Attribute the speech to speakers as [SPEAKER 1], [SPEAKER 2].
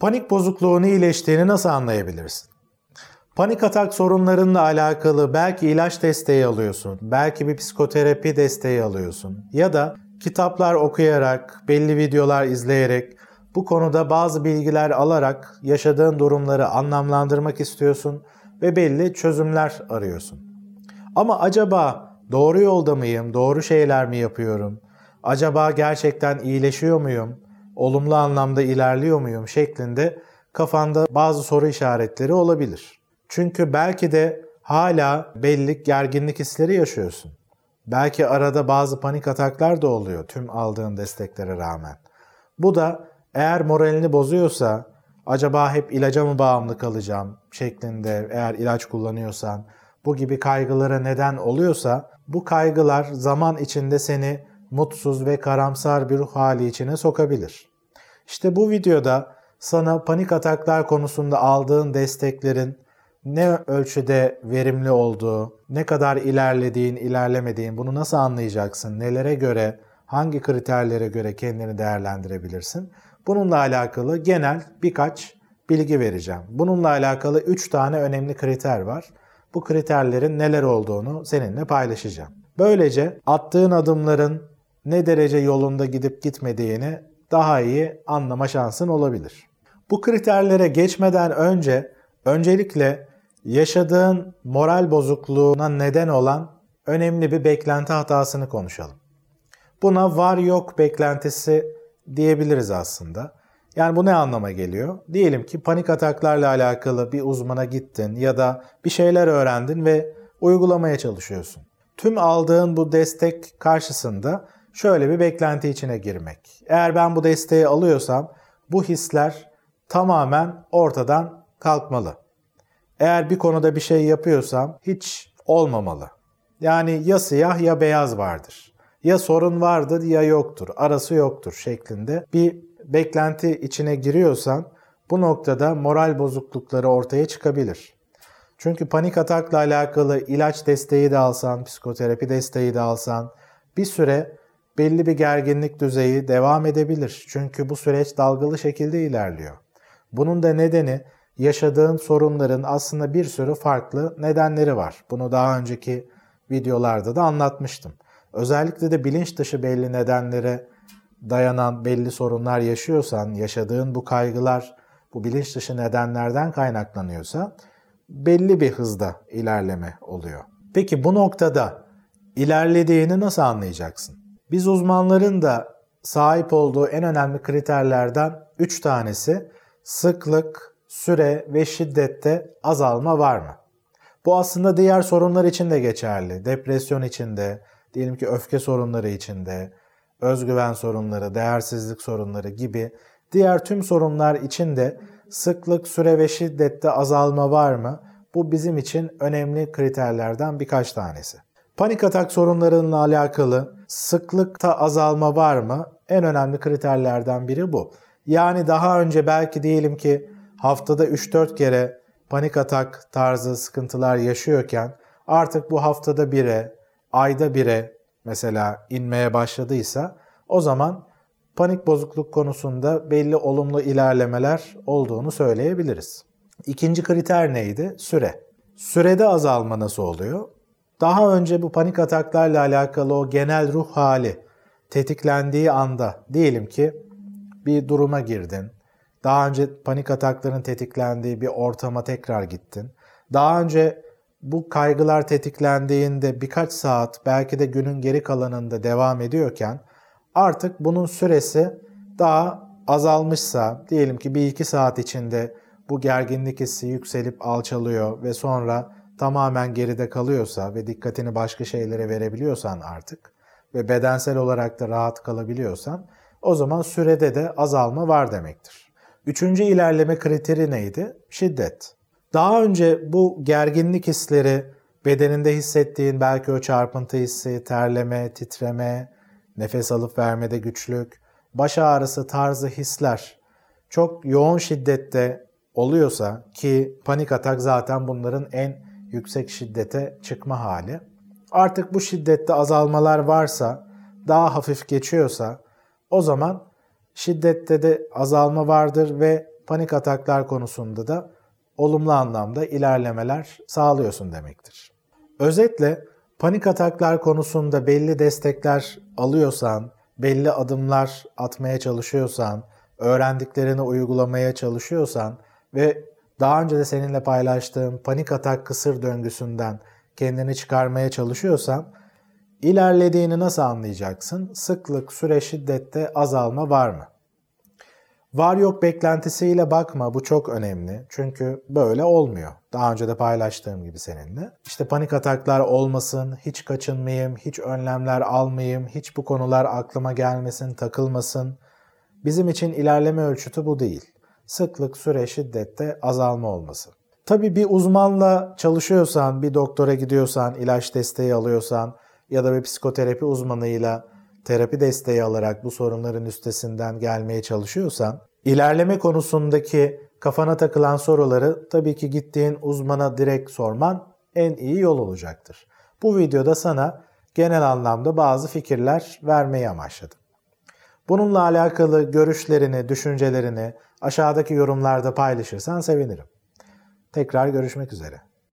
[SPEAKER 1] Panik bozukluğunu iyileştiğini nasıl anlayabilirsin? Panik atak sorunlarınla alakalı belki ilaç desteği alıyorsun, belki bir psikoterapi desteği alıyorsun ya da kitaplar okuyarak, belli videolar izleyerek bu konuda bazı bilgiler alarak yaşadığın durumları anlamlandırmak istiyorsun ve belli çözümler arıyorsun. Ama acaba doğru yolda mıyım? Doğru şeyler mi yapıyorum? Acaba gerçekten iyileşiyor muyum? Olumlu anlamda ilerliyor muyum şeklinde kafanda bazı soru işaretleri olabilir. Çünkü belki de hala belli gerginlik hisleri yaşıyorsun. Belki arada bazı panik ataklar da oluyor tüm aldığın desteklere rağmen. Bu da eğer moralini bozuyorsa acaba hep ilaca mı bağımlı kalacağım şeklinde eğer ilaç kullanıyorsan bu gibi kaygılara neden oluyorsa bu kaygılar zaman içinde seni mutsuz ve karamsar bir ruh hali içine sokabilir. İşte bu videoda sana panik ataklar konusunda aldığın desteklerin ne ölçüde verimli olduğu, ne kadar ilerlediğin, ilerlemediğin bunu nasıl anlayacaksın, nelere göre, hangi kriterlere göre kendini değerlendirebilirsin? Bununla alakalı genel birkaç bilgi vereceğim. Bununla alakalı 3 tane önemli kriter var. Bu kriterlerin neler olduğunu seninle paylaşacağım. Böylece attığın adımların ne derece yolunda gidip gitmediğini daha iyi anlama şansın olabilir. Bu kriterlere geçmeden önce öncelikle yaşadığın moral bozukluğuna neden olan önemli bir beklenti hatasını konuşalım. Buna var yok beklentisi diyebiliriz aslında. Yani bu ne anlama geliyor? Diyelim ki panik ataklarla alakalı bir uzmana gittin ya da bir şeyler öğrendin ve uygulamaya çalışıyorsun. Tüm aldığın bu destek karşısında şöyle bir beklenti içine girmek. Eğer ben bu desteği alıyorsam bu hisler tamamen ortadan kalkmalı. Eğer bir konuda bir şey yapıyorsam hiç olmamalı. Yani ya siyah ya beyaz vardır. Ya sorun vardır ya yoktur, arası yoktur şeklinde bir beklenti içine giriyorsan bu noktada moral bozuklukları ortaya çıkabilir. Çünkü panik atakla alakalı ilaç desteği de alsan, psikoterapi desteği de alsan bir süre belli bir gerginlik düzeyi devam edebilir. Çünkü bu süreç dalgalı şekilde ilerliyor. Bunun da nedeni yaşadığın sorunların aslında bir sürü farklı nedenleri var. Bunu daha önceki videolarda da anlatmıştım. Özellikle de bilinç dışı belli nedenlere dayanan belli sorunlar yaşıyorsan, yaşadığın bu kaygılar bu bilinç dışı nedenlerden kaynaklanıyorsa belli bir hızda ilerleme oluyor. Peki bu noktada ilerlediğini nasıl anlayacaksın? Biz uzmanların da sahip olduğu en önemli kriterlerden 3 tanesi sıklık, süre ve şiddette azalma var mı? Bu aslında diğer sorunlar için de geçerli. Depresyon için de, diyelim ki öfke sorunları için de, özgüven sorunları, değersizlik sorunları gibi diğer tüm sorunlar için de sıklık, süre ve şiddette azalma var mı? Bu bizim için önemli kriterlerden birkaç tanesi. Panik atak sorunlarıyla alakalı sıklıkta azalma var mı? En önemli kriterlerden biri bu. Yani daha önce belki diyelim ki haftada 3-4 kere panik atak tarzı sıkıntılar yaşıyorken artık bu haftada bire, ayda bire mesela inmeye başladıysa o zaman panik bozukluk konusunda belli olumlu ilerlemeler olduğunu söyleyebiliriz. İkinci kriter neydi? Süre. Sürede azalma nasıl oluyor? Daha önce bu panik ataklarla alakalı o genel ruh hali tetiklendiği anda diyelim ki bir duruma girdin. Daha önce panik atakların tetiklendiği bir ortama tekrar gittin. Daha önce bu kaygılar tetiklendiğinde birkaç saat belki de günün geri kalanında devam ediyorken artık bunun süresi daha azalmışsa diyelim ki bir iki saat içinde bu gerginlik hissi yükselip alçalıyor ve sonra tamamen geride kalıyorsa ve dikkatini başka şeylere verebiliyorsan artık ve bedensel olarak da rahat kalabiliyorsan o zaman sürede de azalma var demektir. Üçüncü ilerleme kriteri neydi? Şiddet. Daha önce bu gerginlik hisleri bedeninde hissettiğin belki o çarpıntı hissi, terleme, titreme, nefes alıp vermede güçlük, baş ağrısı tarzı hisler çok yoğun şiddette oluyorsa ki panik atak zaten bunların en yüksek şiddete çıkma hali. Artık bu şiddette azalmalar varsa, daha hafif geçiyorsa o zaman şiddette de azalma vardır ve panik ataklar konusunda da olumlu anlamda ilerlemeler sağlıyorsun demektir. Özetle panik ataklar konusunda belli destekler alıyorsan, belli adımlar atmaya çalışıyorsan, öğrendiklerini uygulamaya çalışıyorsan ve daha önce de seninle paylaştığım panik atak kısır döngüsünden kendini çıkarmaya çalışıyorsan ilerlediğini nasıl anlayacaksın? Sıklık, süre, şiddette azalma var mı? Var yok beklentisiyle bakma bu çok önemli. Çünkü böyle olmuyor. Daha önce de paylaştığım gibi seninle. İşte panik ataklar olmasın, hiç kaçınmayayım, hiç önlemler almayayım, hiç bu konular aklıma gelmesin, takılmasın. Bizim için ilerleme ölçütü bu değil. Sıklık, süre, şiddette azalma olması. Tabii bir uzmanla çalışıyorsan, bir doktora gidiyorsan, ilaç desteği alıyorsan ya da bir psikoterapi uzmanıyla terapi desteği alarak bu sorunların üstesinden gelmeye çalışıyorsan, ilerleme konusundaki kafana takılan soruları tabii ki gittiğin uzmana direkt sorman en iyi yol olacaktır. Bu videoda sana genel anlamda bazı fikirler vermeyi amaçladım. Bununla alakalı görüşlerini, düşüncelerini aşağıdaki yorumlarda paylaşırsan sevinirim. Tekrar görüşmek üzere.